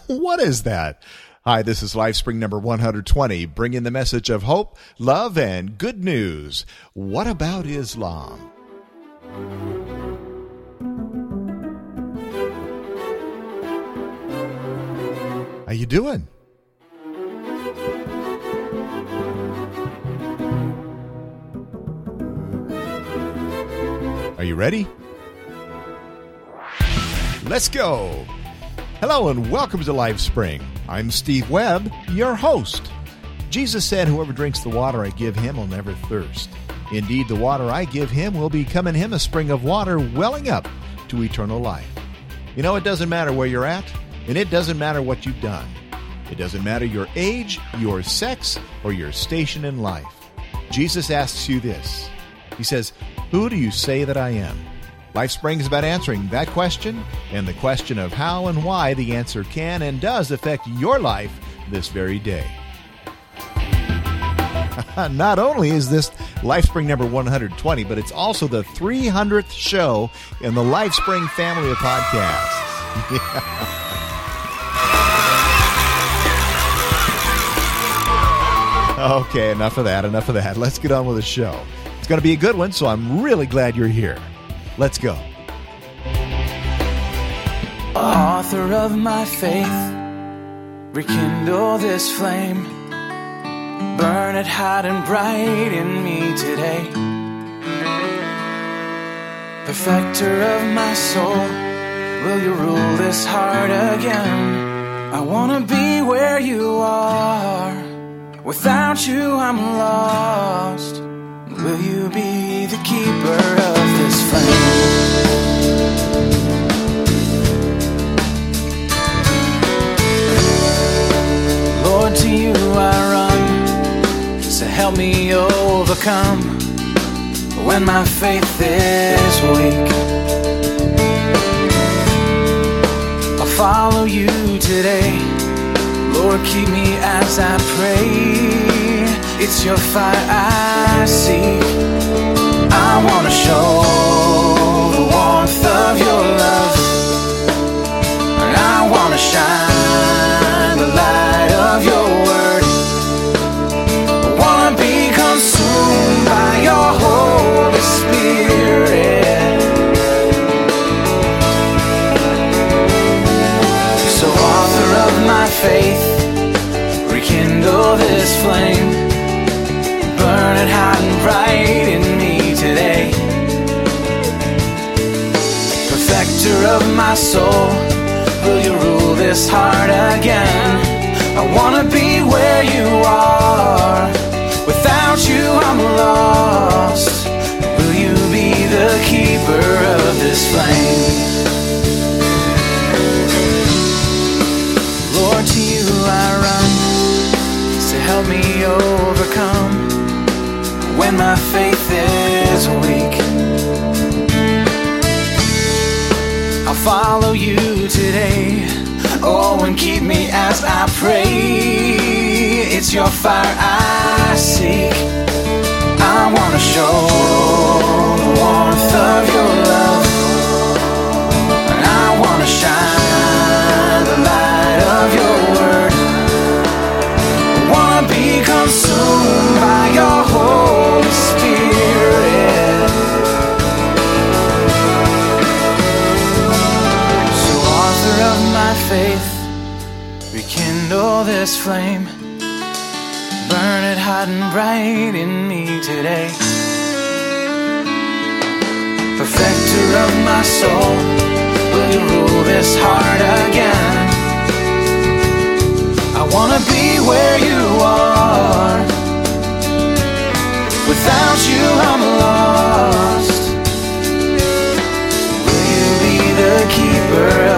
what is that? Hi, this is Lifespring number 120, bringing the message of hope, love, and good news. What about Islam? How you doing? Are you ready? Let's go. Hello and welcome to Lifespring. I'm Steve Webb, your host. Jesus said, Whoever drinks the water I give him will never thirst. Indeed, the water I give him will become in him a spring of water welling up to eternal life. You know, it doesn't matter where you're at, and it doesn't matter what you've done. It doesn't matter your age, your sex, or your station in life. Jesus asks you this He says, Who do you say that I am? Lifespring is about answering that question and the question of how and why the answer can and does affect your life this very day. Not only is this Lifespring number 120, but it's also the 300th show in the Lifespring family of podcasts. Okay, enough of that, enough of that. Let's get on with the show. It's going to be a good one, so I'm really glad you're here. Let's go. Author of my faith, rekindle this flame. Burn it hot and bright in me today. Perfecter of my soul, will you rule this heart again? I want to be where you are. Without you, I'm lost. Will you be the keeper of Lord, to you I run. So help me overcome when my faith is weak. I'll follow you today. Lord, keep me as I pray. It's your fire I seek. I want to show the warmth of your love. And I want to shine the light of your word. I want to be consumed by your Holy Spirit. So, author of my faith, rekindle this flame. Perfecter of my soul, will you rule this heart again? I wanna be where you are. Without you, I'm lost. Will you be the keeper of this flame? Lord, to you I run. So help me overcome when my faith is weak. Follow you today. Oh, and keep me as I pray. It's your fire I seek. I wanna show the warmth of your love. This flame. Burn it hot and bright in me today. Perfecter of my soul, will you rule this heart again? I wanna be where you are. Without you, I'm lost. Will you be the keeper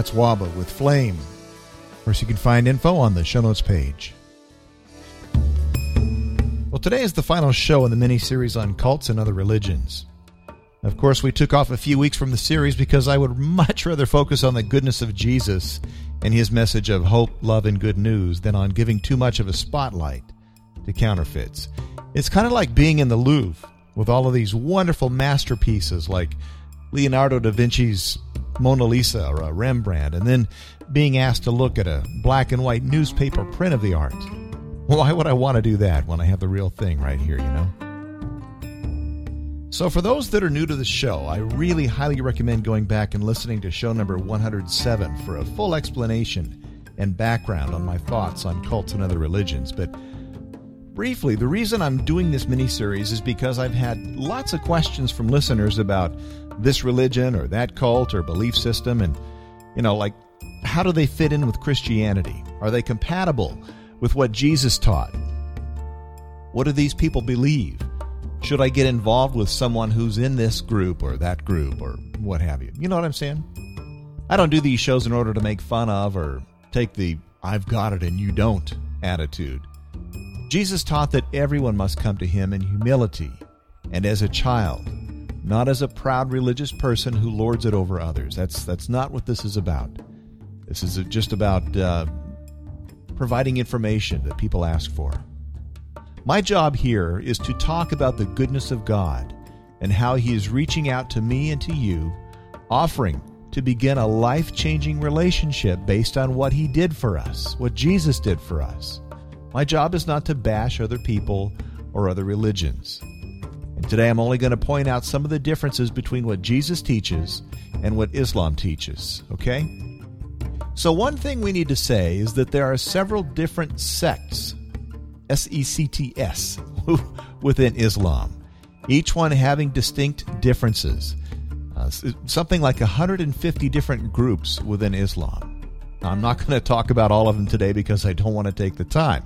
It's Wahba with Flame. Of course, you can find info on the show notes page. Well, today is the final show in the mini series on cults and other religions. Of course, we took off a few weeks from the series because I would much rather focus on the goodness of Jesus and his message of hope, love, and good news than on giving too much of a spotlight to counterfeits. It's kind of like being in the Louvre with all of these wonderful masterpieces like Leonardo da Vinci's Mona Lisa or a Rembrandt, and then being asked to look at a black and white newspaper print of the art. Why would I want to do that when I have the real thing right here, you know? So, for those that are new to the show, I really highly recommend going back and listening to show number 107 for a full explanation and background on my thoughts on cults and other religions. But briefly, the reason I'm doing this mini series is because I've had lots of questions from listeners about this religion or that cult or belief system, and, you know, like, how do they fit in with Christianity? Are they compatible with what Jesus taught? What do these people believe? Should I get involved with someone who's in this group or that group or what have you? You know what I'm saying? I don't do these shows in order to make fun of or take the I've got it and you don't attitude. Jesus taught that everyone must come to him in humility and as a child, not as a proud religious person who lords it over others. That's that's not what this is about. This is just about uh, providing information that people ask for. My job here is to talk about the goodness of God and how He is reaching out to me and to you, offering to begin a life changing relationship based on what He did for us, what Jesus did for us. My job is not to bash other people or other religions. And today I'm only going to point out some of the differences between what Jesus teaches and what Islam teaches, okay? So, one thing we need to say is that there are several different sects S E C T S, within Islam, each one having distinct differences. Uh, something like 150 different groups within Islam. I'm not going to talk about all of them today because I don't want to take the time.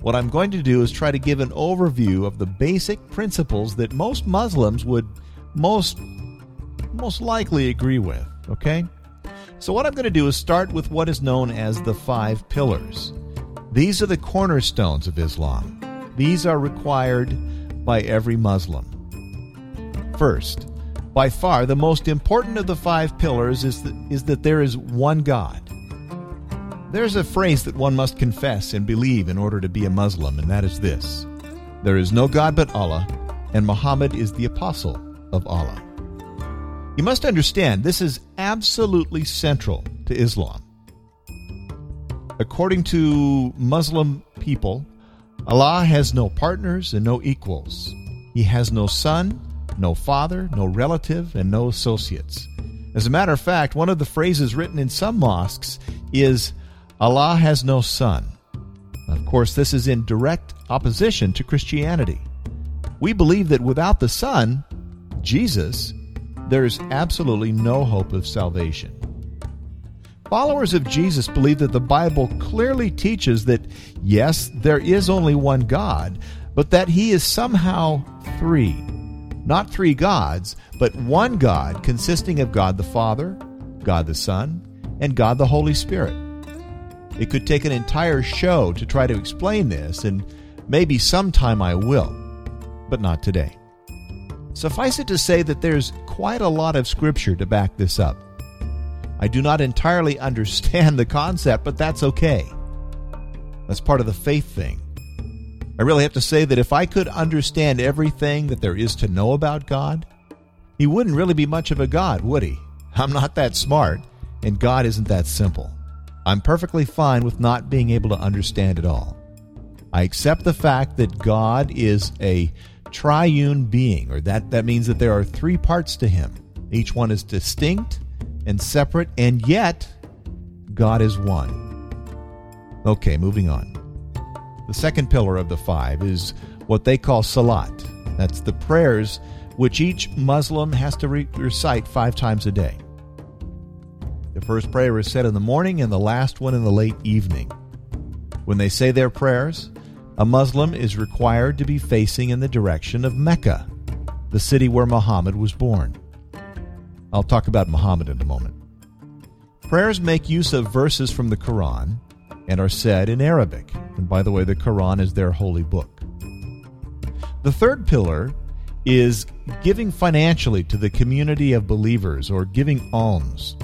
What I'm going to do is try to give an overview of the basic principles that most Muslims would most most likely agree with, okay? So what I'm going to do is start with what is known as the 5 pillars. These are the cornerstones of Islam. These are required by every Muslim. First, by far the most important of the five pillars is that, is that there is one God. There's a phrase that one must confess and believe in order to be a Muslim, and that is this There is no God but Allah, and Muhammad is the apostle of Allah. You must understand, this is absolutely central to Islam. According to Muslim people, Allah has no partners and no equals. He has no son, no father, no relative, and no associates. As a matter of fact, one of the phrases written in some mosques is Allah has no son. Of course, this is in direct opposition to Christianity. We believe that without the Son, Jesus, there is absolutely no hope of salvation. Followers of Jesus believe that the Bible clearly teaches that, yes, there is only one God, but that He is somehow three. Not three gods, but one God consisting of God the Father, God the Son, and God the Holy Spirit. It could take an entire show to try to explain this, and maybe sometime I will, but not today. Suffice it to say that there's quite a lot of scripture to back this up. I do not entirely understand the concept, but that's okay. That's part of the faith thing. I really have to say that if I could understand everything that there is to know about God, He wouldn't really be much of a God, would He? I'm not that smart, and God isn't that simple. I'm perfectly fine with not being able to understand it all. I accept the fact that God is a triune being, or that, that means that there are three parts to Him. Each one is distinct and separate, and yet God is one. Okay, moving on. The second pillar of the five is what they call salat. That's the prayers which each Muslim has to re- recite five times a day. The first prayer is said in the morning and the last one in the late evening. When they say their prayers, a Muslim is required to be facing in the direction of Mecca, the city where Muhammad was born. I'll talk about Muhammad in a moment. Prayers make use of verses from the Quran and are said in Arabic. And by the way, the Quran is their holy book. The third pillar is giving financially to the community of believers or giving alms.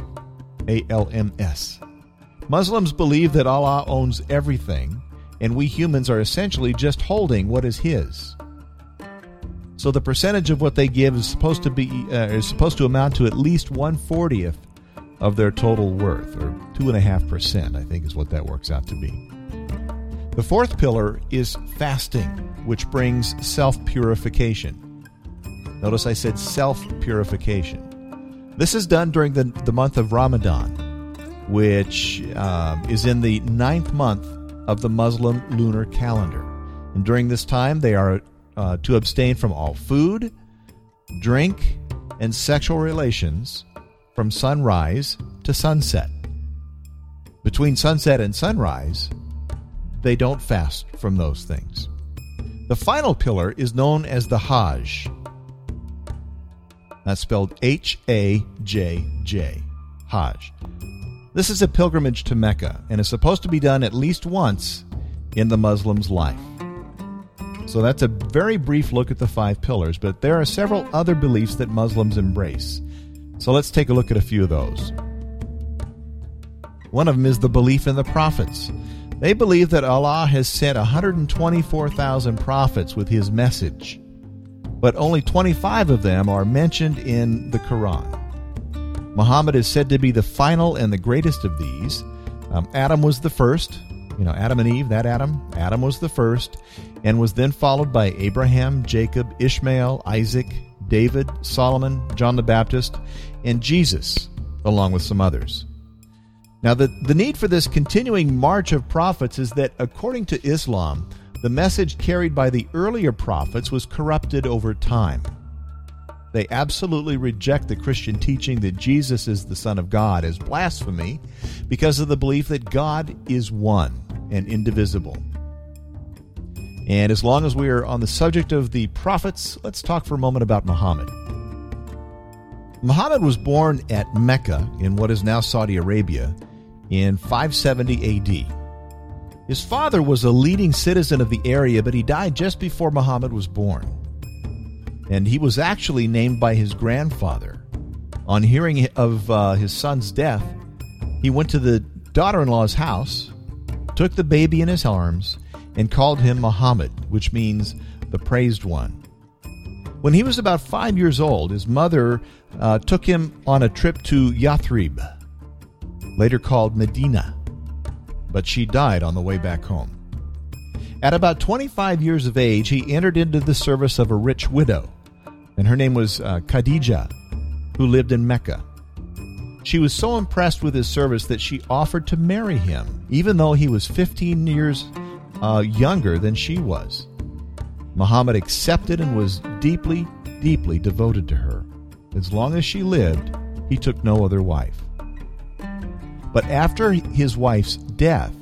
A L M S. Muslims believe that Allah owns everything, and we humans are essentially just holding what is His. So the percentage of what they give is supposed to be uh, is supposed to amount to at least one fortieth of their total worth, or two and a half percent, I think is what that works out to be. The fourth pillar is fasting, which brings self purification. Notice I said self purification. This is done during the, the month of Ramadan, which um, is in the ninth month of the Muslim lunar calendar. And during this time, they are uh, to abstain from all food, drink, and sexual relations from sunrise to sunset. Between sunset and sunrise, they don't fast from those things. The final pillar is known as the Hajj. That's spelled H A J J. Hajj. This is a pilgrimage to Mecca and is supposed to be done at least once in the Muslim's life. So that's a very brief look at the five pillars, but there are several other beliefs that Muslims embrace. So let's take a look at a few of those. One of them is the belief in the prophets. They believe that Allah has sent 124,000 prophets with his message, but only 25 of them are mentioned in the Quran. Muhammad is said to be the final and the greatest of these. Um, Adam was the first, you know, Adam and Eve, that Adam. Adam was the first, and was then followed by Abraham, Jacob, Ishmael, Isaac, David, Solomon, John the Baptist, and Jesus, along with some others. Now, the, the need for this continuing march of prophets is that, according to Islam, the message carried by the earlier prophets was corrupted over time. They absolutely reject the Christian teaching that Jesus is the Son of God as blasphemy because of the belief that God is one and indivisible. And as long as we are on the subject of the prophets, let's talk for a moment about Muhammad. Muhammad was born at Mecca in what is now Saudi Arabia in 570 AD. His father was a leading citizen of the area, but he died just before Muhammad was born. And he was actually named by his grandfather. On hearing of uh, his son's death, he went to the daughter in law's house, took the baby in his arms, and called him Muhammad, which means the praised one. When he was about five years old, his mother uh, took him on a trip to Yathrib, later called Medina, but she died on the way back home. At about 25 years of age, he entered into the service of a rich widow, and her name was uh, Khadijah, who lived in Mecca. She was so impressed with his service that she offered to marry him, even though he was 15 years uh, younger than she was. Muhammad accepted and was deeply, deeply devoted to her. As long as she lived, he took no other wife. But after his wife's death,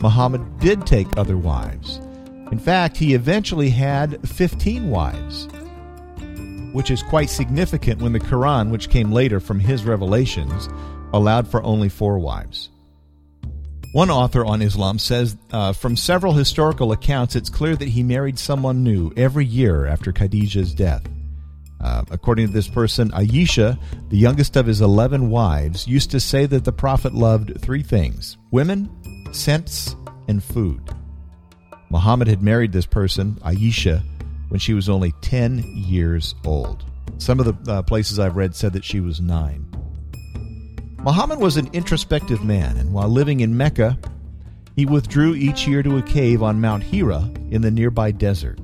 Muhammad did take other wives. In fact, he eventually had 15 wives, which is quite significant when the Quran, which came later from his revelations, allowed for only four wives. One author on Islam says uh, from several historical accounts, it's clear that he married someone new every year after Khadijah's death. Uh, according to this person, Aisha, the youngest of his 11 wives, used to say that the Prophet loved three things women, scents, and food. Muhammad had married this person, Aisha, when she was only 10 years old. Some of the uh, places I've read said that she was nine. Muhammad was an introspective man, and while living in Mecca, he withdrew each year to a cave on Mount Hira in the nearby desert.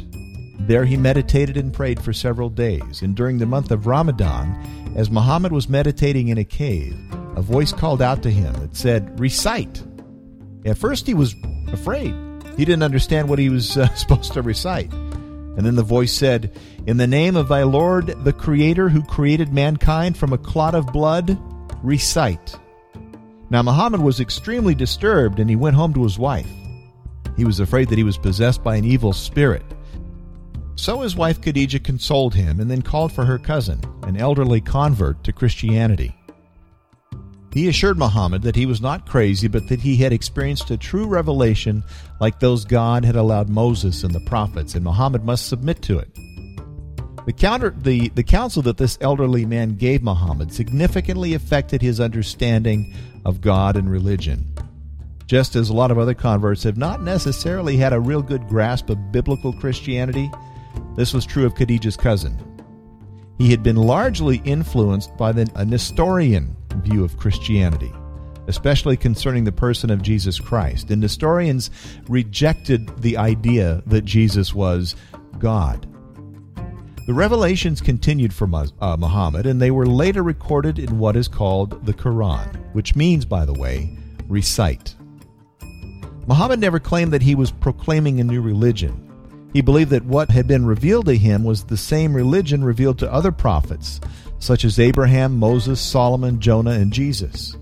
There he meditated and prayed for several days, and during the month of Ramadan, as Muhammad was meditating in a cave, a voice called out to him that said, Recite! At first he was afraid. He didn't understand what he was uh, supposed to recite. And then the voice said, In the name of thy Lord, the Creator who created mankind from a clot of blood, recite. Now Muhammad was extremely disturbed and he went home to his wife. He was afraid that he was possessed by an evil spirit. So his wife Khadijah consoled him and then called for her cousin, an elderly convert to Christianity. He assured Muhammad that he was not crazy, but that he had experienced a true revelation like those God had allowed Moses and the prophets, and Muhammad must submit to it. The, counter, the, the counsel that this elderly man gave Muhammad significantly affected his understanding of God and religion. Just as a lot of other converts have not necessarily had a real good grasp of biblical Christianity, this was true of Khadijah's cousin. He had been largely influenced by the, a Nestorian view of Christianity, especially concerning the person of Jesus Christ. And Nestorians rejected the idea that Jesus was God. The revelations continued for uh, Muhammad, and they were later recorded in what is called the Quran, which means, by the way, recite. Muhammad never claimed that he was proclaiming a new religion. He believed that what had been revealed to him was the same religion revealed to other prophets, such as Abraham, Moses, Solomon, Jonah, and Jesus.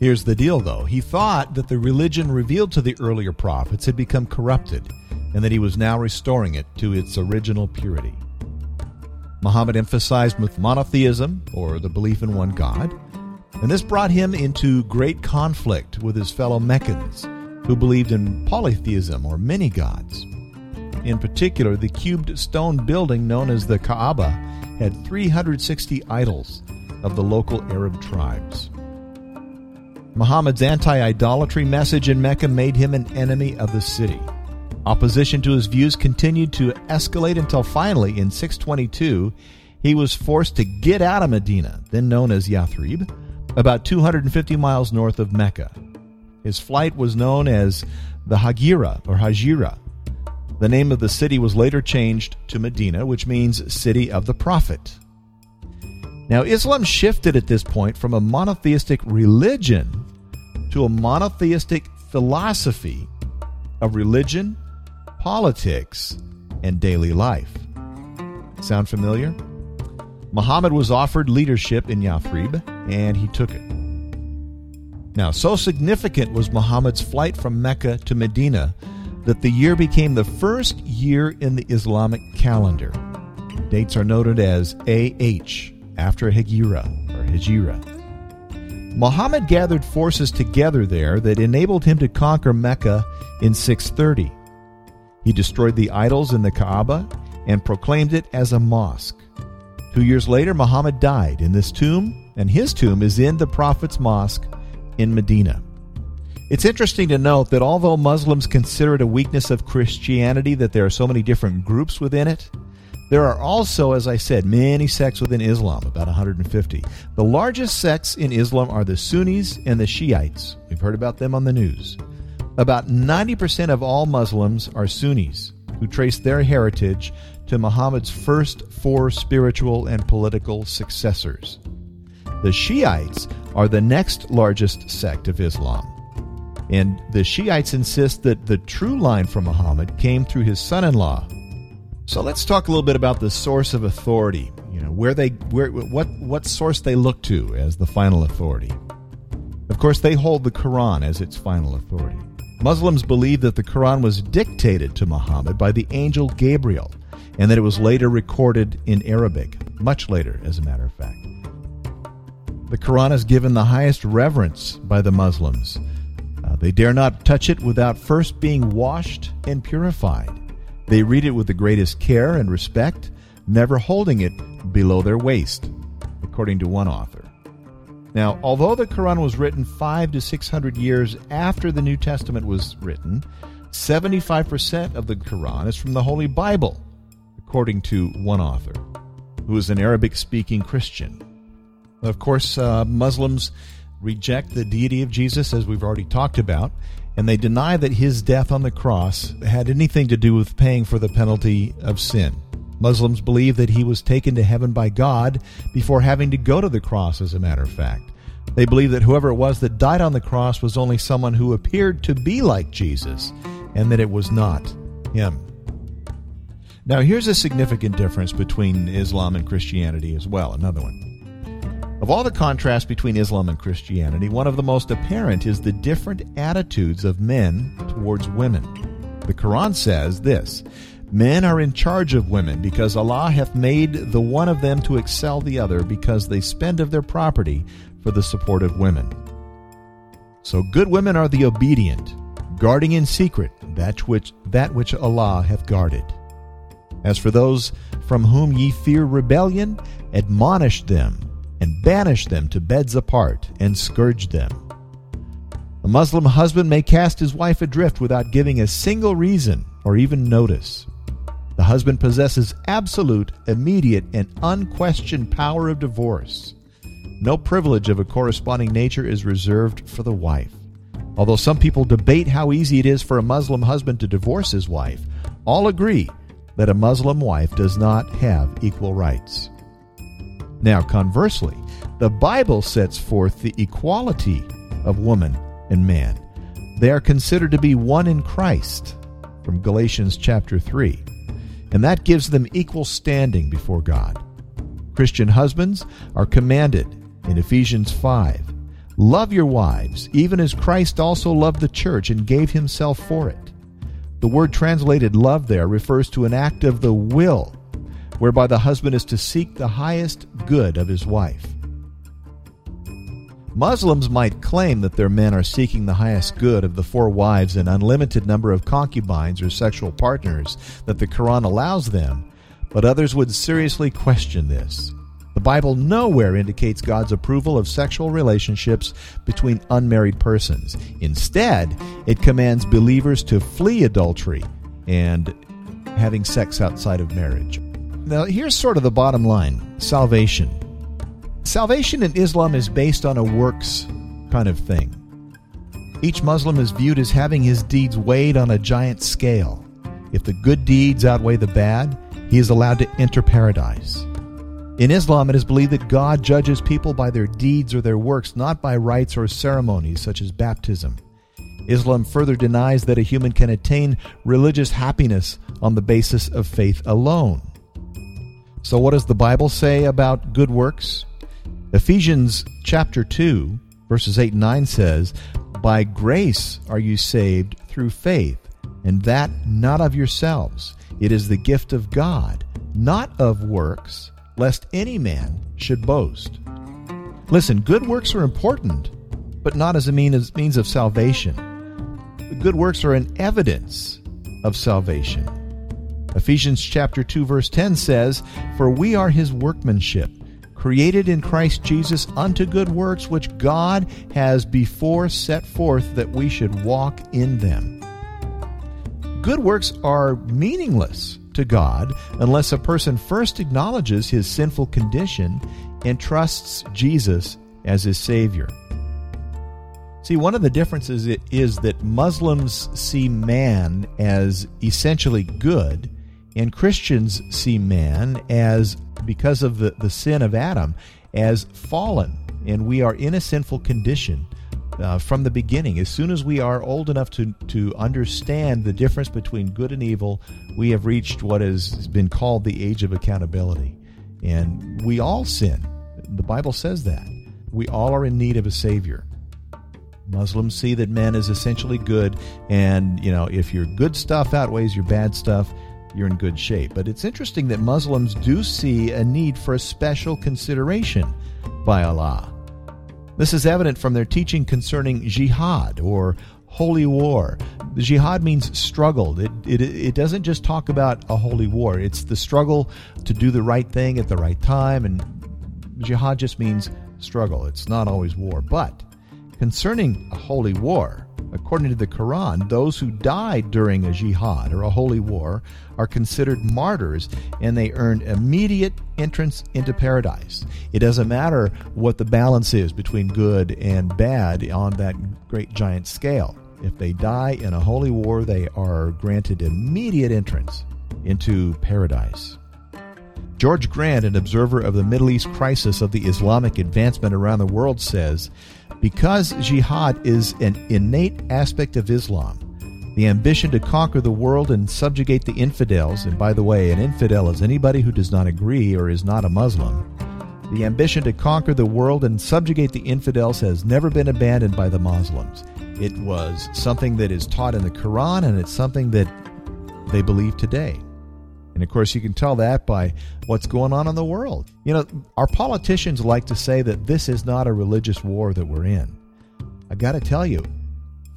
Here's the deal, though. He thought that the religion revealed to the earlier prophets had become corrupted, and that he was now restoring it to its original purity. Muhammad emphasized monotheism, or the belief in one God, and this brought him into great conflict with his fellow Meccans, who believed in polytheism, or many gods. In particular, the cubed stone building known as the Kaaba had 360 idols of the local Arab tribes. Muhammad's anti idolatry message in Mecca made him an enemy of the city. Opposition to his views continued to escalate until finally, in 622, he was forced to get out of Medina, then known as Yathrib, about 250 miles north of Mecca. His flight was known as the Hagira or Hajira. The name of the city was later changed to Medina, which means City of the Prophet. Now, Islam shifted at this point from a monotheistic religion to a monotheistic philosophy of religion politics, and daily life. Sound familiar? Muhammad was offered leadership in Yathrib, and he took it. Now, so significant was Muhammad's flight from Mecca to Medina that the year became the first year in the Islamic calendar. Dates are noted as AH, after Hegira or Hijra. Muhammad gathered forces together there that enabled him to conquer Mecca in 630. He destroyed the idols in the Kaaba and proclaimed it as a mosque. Two years later, Muhammad died in this tomb, and his tomb is in the Prophet's mosque in Medina. It's interesting to note that although Muslims consider it a weakness of Christianity that there are so many different groups within it, there are also, as I said, many sects within Islam, about 150. The largest sects in Islam are the Sunnis and the Shiites. We've heard about them on the news. About 90% of all Muslims are Sunnis, who trace their heritage to Muhammad's first four spiritual and political successors. The Shiites are the next largest sect of Islam. And the Shiites insist that the true line from Muhammad came through his son in law. So let's talk a little bit about the source of authority. You know, where they where what what source they look to as the final authority. Of course, they hold the Quran as its final authority. Muslims believe that the Quran was dictated to Muhammad by the angel Gabriel and that it was later recorded in Arabic, much later, as a matter of fact. The Quran is given the highest reverence by the Muslims. Uh, they dare not touch it without first being washed and purified. They read it with the greatest care and respect, never holding it below their waist, according to one author. Now, although the Quran was written five to six hundred years after the New Testament was written, 75% of the Quran is from the Holy Bible, according to one author, who is an Arabic speaking Christian. Of course, uh, Muslims reject the deity of Jesus, as we've already talked about, and they deny that his death on the cross had anything to do with paying for the penalty of sin. Muslims believe that he was taken to heaven by God before having to go to the cross, as a matter of fact. They believe that whoever it was that died on the cross was only someone who appeared to be like Jesus, and that it was not him. Now, here's a significant difference between Islam and Christianity as well, another one. Of all the contrasts between Islam and Christianity, one of the most apparent is the different attitudes of men towards women. The Quran says this Men are in charge of women, because Allah hath made the one of them to excel the other, because they spend of their property for the support of women. So good women are the obedient, guarding in secret that which that which Allah hath guarded. As for those from whom ye fear rebellion, admonish them, and banish them to beds apart, and scourge them. A Muslim husband may cast his wife adrift without giving a single reason or even notice. The husband possesses absolute, immediate, and unquestioned power of divorce. No privilege of a corresponding nature is reserved for the wife. Although some people debate how easy it is for a Muslim husband to divorce his wife, all agree that a Muslim wife does not have equal rights. Now, conversely, the Bible sets forth the equality of woman and man. They are considered to be one in Christ, from Galatians chapter 3, and that gives them equal standing before God. Christian husbands are commanded in Ephesians 5 Love your wives, even as Christ also loved the church and gave himself for it. The word translated love there refers to an act of the will, whereby the husband is to seek the highest good of his wife. Muslims might claim that their men are seeking the highest good of the four wives and unlimited number of concubines or sexual partners that the Quran allows them, but others would seriously question this. The Bible nowhere indicates God's approval of sexual relationships between unmarried persons. Instead, it commands believers to flee adultery and having sex outside of marriage. Now, here's sort of the bottom line salvation. Salvation in Islam is based on a works kind of thing. Each Muslim is viewed as having his deeds weighed on a giant scale. If the good deeds outweigh the bad, he is allowed to enter paradise. In Islam, it is believed that God judges people by their deeds or their works, not by rites or ceremonies such as baptism. Islam further denies that a human can attain religious happiness on the basis of faith alone. So, what does the Bible say about good works? Ephesians chapter 2, verses 8 and 9 says, By grace are you saved through faith, and that not of yourselves. It is the gift of God, not of works lest any man should boast. Listen, good works are important, but not as a means of salvation. Good works are an evidence of salvation. Ephesians chapter 2 verse 10 says, "For we are his workmanship, created in Christ Jesus unto good works which God has before set forth that we should walk in them." Good works are meaningless to God unless a person first acknowledges his sinful condition and trusts Jesus as his Savior. See, one of the differences is that Muslims see man as essentially good, and Christians see man as, because of the, the sin of Adam, as fallen, and we are in a sinful condition uh, from the beginning. As soon as we are old enough to, to understand the difference between good and evil, we have reached what has been called the age of accountability. And we all sin. The Bible says that. We all are in need of a Savior. Muslims see that man is essentially good, and, you know, if your good stuff outweighs your bad stuff, you're in good shape. But it's interesting that Muslims do see a need for a special consideration by Allah. This is evident from their teaching concerning jihad or holy war. Jihad means struggle. It, it, it doesn't just talk about a holy war, it's the struggle to do the right thing at the right time. And jihad just means struggle, it's not always war. But concerning a holy war, According to the Quran, those who died during a jihad or a holy war are considered martyrs and they earn immediate entrance into paradise. It doesn't matter what the balance is between good and bad on that great giant scale. If they die in a holy war, they are granted immediate entrance into paradise. George Grant, an observer of the Middle East crisis of the Islamic advancement around the world, says because jihad is an innate aspect of Islam, the ambition to conquer the world and subjugate the infidels, and by the way, an infidel is anybody who does not agree or is not a Muslim, the ambition to conquer the world and subjugate the infidels has never been abandoned by the Muslims. It was something that is taught in the Quran, and it's something that they believe today. And of course, you can tell that by what's going on in the world. You know, our politicians like to say that this is not a religious war that we're in. I've got to tell you,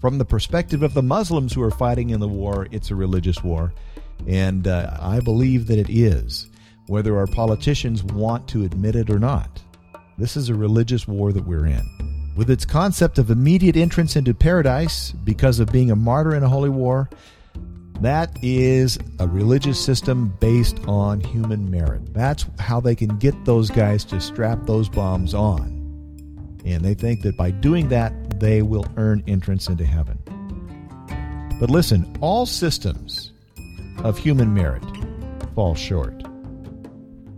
from the perspective of the Muslims who are fighting in the war, it's a religious war. And uh, I believe that it is, whether our politicians want to admit it or not. This is a religious war that we're in. With its concept of immediate entrance into paradise because of being a martyr in a holy war, that is a religious system based on human merit. That's how they can get those guys to strap those bombs on. And they think that by doing that, they will earn entrance into heaven. But listen, all systems of human merit fall short.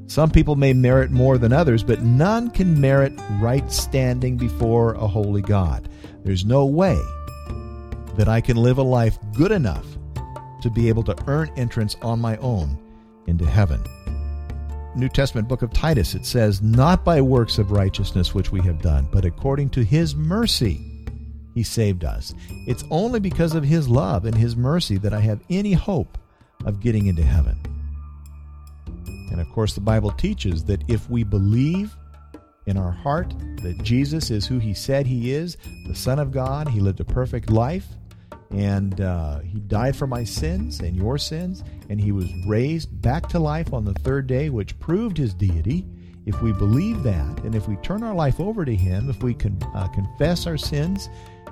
Some people may merit more than others, but none can merit right standing before a holy God. There's no way that I can live a life good enough to be able to earn entrance on my own into heaven. New Testament book of Titus, it says, Not by works of righteousness which we have done, but according to his mercy he saved us. It's only because of his love and his mercy that I have any hope of getting into heaven. And of course, the Bible teaches that if we believe in our heart that Jesus is who he said he is, the Son of God, he lived a perfect life, and uh, he died for my sins and your sins, and he was raised back to life on the third day, which proved his deity. If we believe that, and if we turn our life over to him, if we can uh, confess our sins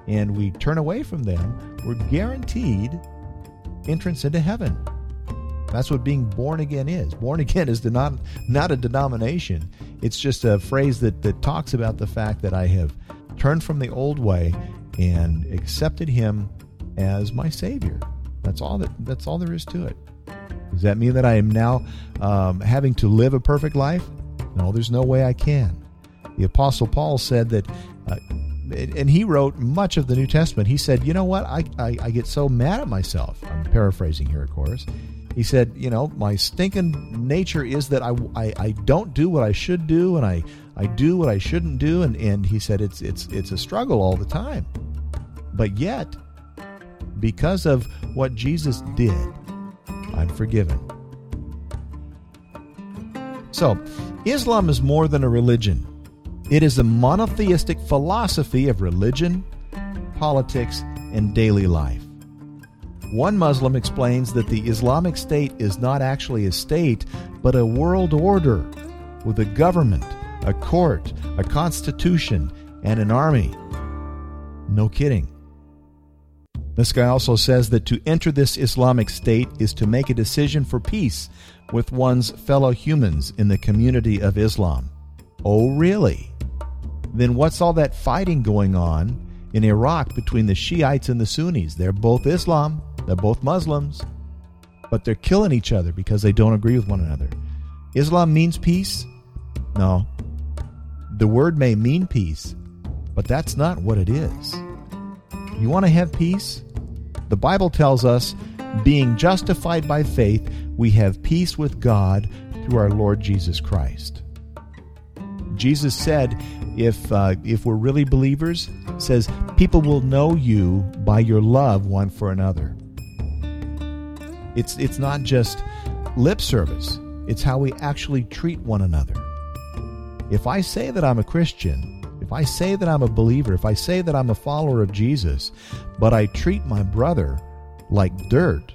and we turn away from them, we're guaranteed entrance into heaven. That's what being born again is. Born again is not, not a denomination. It's just a phrase that, that talks about the fact that I have turned from the old way and accepted him as my Savior. That's all that. That's all there is to it. Does that mean that I am now um, having to live a perfect life? No, there's no way I can. The Apostle Paul said that, uh, and he wrote much of the New Testament. He said, "You know what? I, I, I get so mad at myself." I'm paraphrasing here, of course. He said, "You know, my stinking nature is that I, I, I don't do what I should do, and I, I do what I shouldn't do." And, and he said, "It's it's it's a struggle all the time." But yet, because of what Jesus did, I'm forgiven. So, Islam is more than a religion. It is a monotheistic philosophy of religion, politics, and daily life. One Muslim explains that the Islamic State is not actually a state, but a world order with a government, a court, a constitution, and an army. No kidding. This guy also says that to enter this Islamic state is to make a decision for peace with one's fellow humans in the community of Islam. Oh, really? Then what's all that fighting going on in Iraq between the Shiites and the Sunnis? They're both Islam, they're both Muslims, but they're killing each other because they don't agree with one another. Islam means peace? No. The word may mean peace, but that's not what it is. You want to have peace? The Bible tells us, being justified by faith, we have peace with God through our Lord Jesus Christ. Jesus said, if uh, if we're really believers, says people will know you by your love one for another. It's it's not just lip service. It's how we actually treat one another. If I say that I'm a Christian, if I say that I'm a believer, if I say that I'm a follower of Jesus, but I treat my brother like dirt,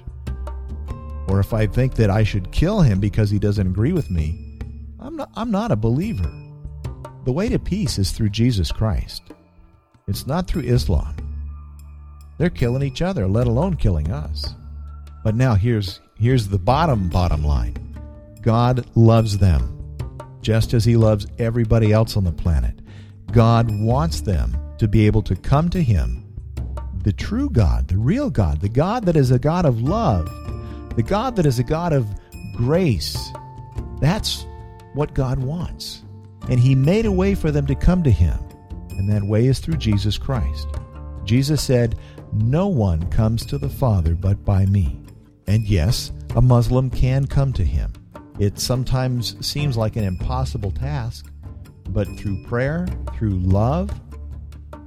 or if I think that I should kill him because he doesn't agree with me, I'm not, I'm not a believer. The way to peace is through Jesus Christ. It's not through Islam. They're killing each other, let alone killing us. But now here's here's the bottom bottom line. God loves them just as he loves everybody else on the planet. God wants them to be able to come to Him, the true God, the real God, the God that is a God of love, the God that is a God of grace. That's what God wants. And He made a way for them to come to Him, and that way is through Jesus Christ. Jesus said, No one comes to the Father but by me. And yes, a Muslim can come to Him. It sometimes seems like an impossible task, but through prayer, through love,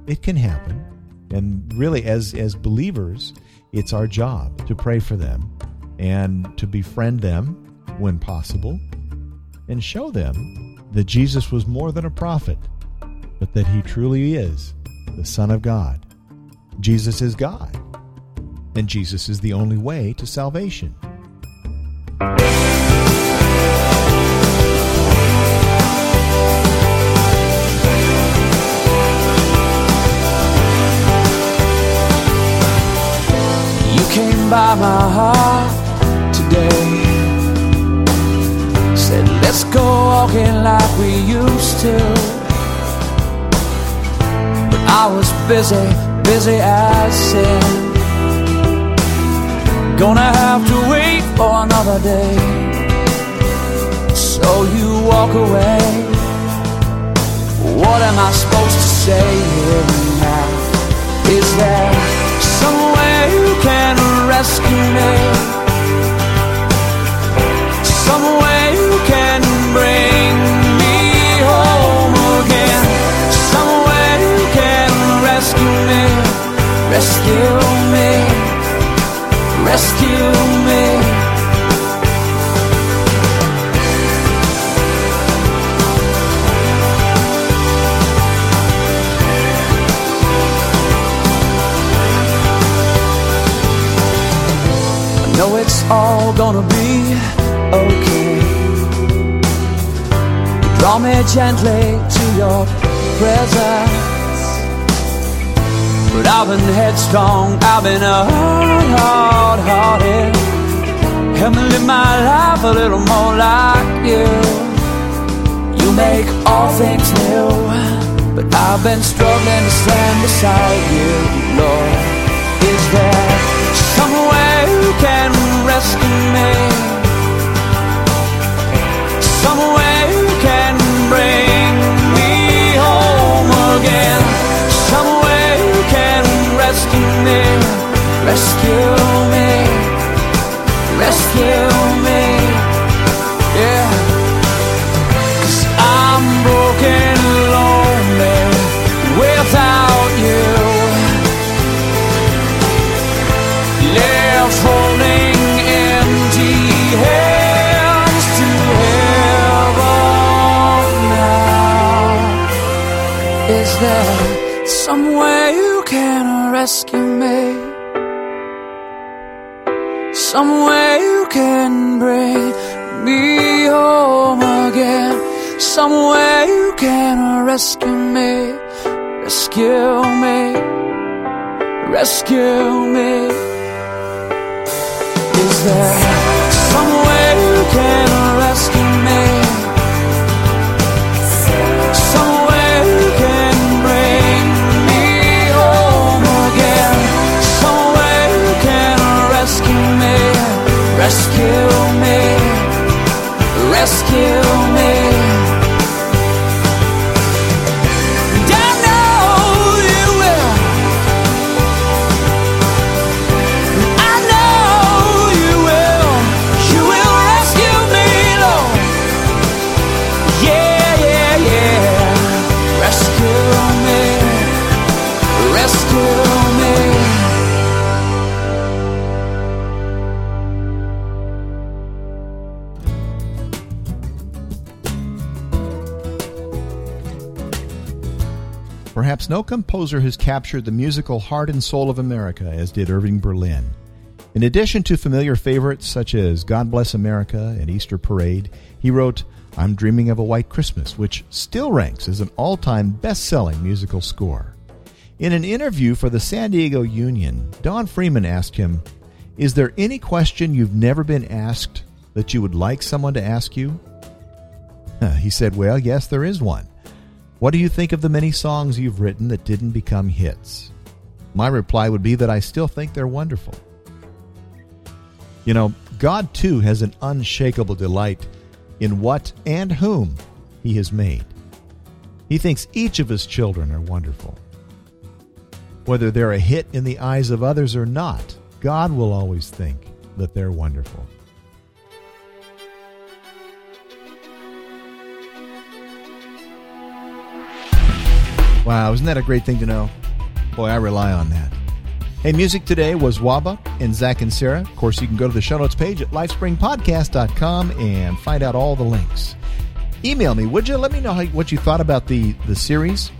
it can happen. And really, as, as believers, it's our job to pray for them and to befriend them when possible, and show them that Jesus was more than a prophet, but that he truly is the Son of God. Jesus is God, and Jesus is the only way to salvation. By my heart today. Said, let's go walking like we used to. But I was busy, busy as sin. Gonna have to wait for another day. So you walk away. What am I supposed to say here now? Is there gonna be okay. You draw me gently to your presence. But I've been headstrong, I've been hard, hard hearted. Help me live my life a little more like you. You make all things new. But I've been struggling to stand beside you, Lord. Rescue me? Rescue Perhaps no composer has captured the musical heart and soul of America as did Irving Berlin. In addition to familiar favorites such as God Bless America and Easter Parade, he wrote I'm Dreaming of a White Christmas, which still ranks as an all time best selling musical score. In an interview for the San Diego Union, Don Freeman asked him, Is there any question you've never been asked that you would like someone to ask you? He said, Well, yes, there is one. What do you think of the many songs you've written that didn't become hits? My reply would be that I still think they're wonderful. You know, God too has an unshakable delight in what and whom He has made. He thinks each of His children are wonderful. Whether they're a hit in the eyes of others or not, God will always think that they're wonderful. Wow, isn't that a great thing to know? Boy, I rely on that. Hey, music today was Wahba and Zach and Sarah. Of course, you can go to the show notes page at lifespringpodcast.com and find out all the links. Email me, would you? Let me know how, what you thought about the, the series.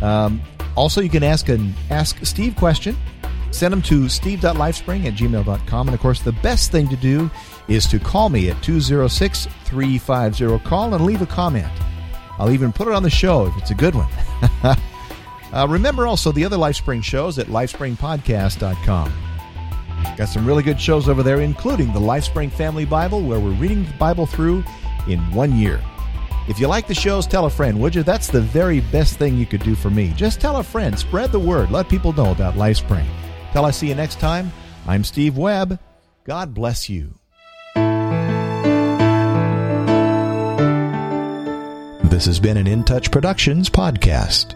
Um, also, you can ask an Ask Steve question. Send them to steve.lifespring at gmail.com. And of course, the best thing to do is to call me at 206 350 call and leave a comment. I'll even put it on the show if it's a good one. uh, remember also the other LifeSpring shows at lifespringpodcast.com. Got some really good shows over there, including the LifeSpring Family Bible, where we're reading the Bible through in one year. If you like the shows, tell a friend, would you? That's the very best thing you could do for me. Just tell a friend, spread the word, let people know about LifeSpring. Till I see you next time, I'm Steve Webb. God bless you. This has been an In Touch Productions podcast.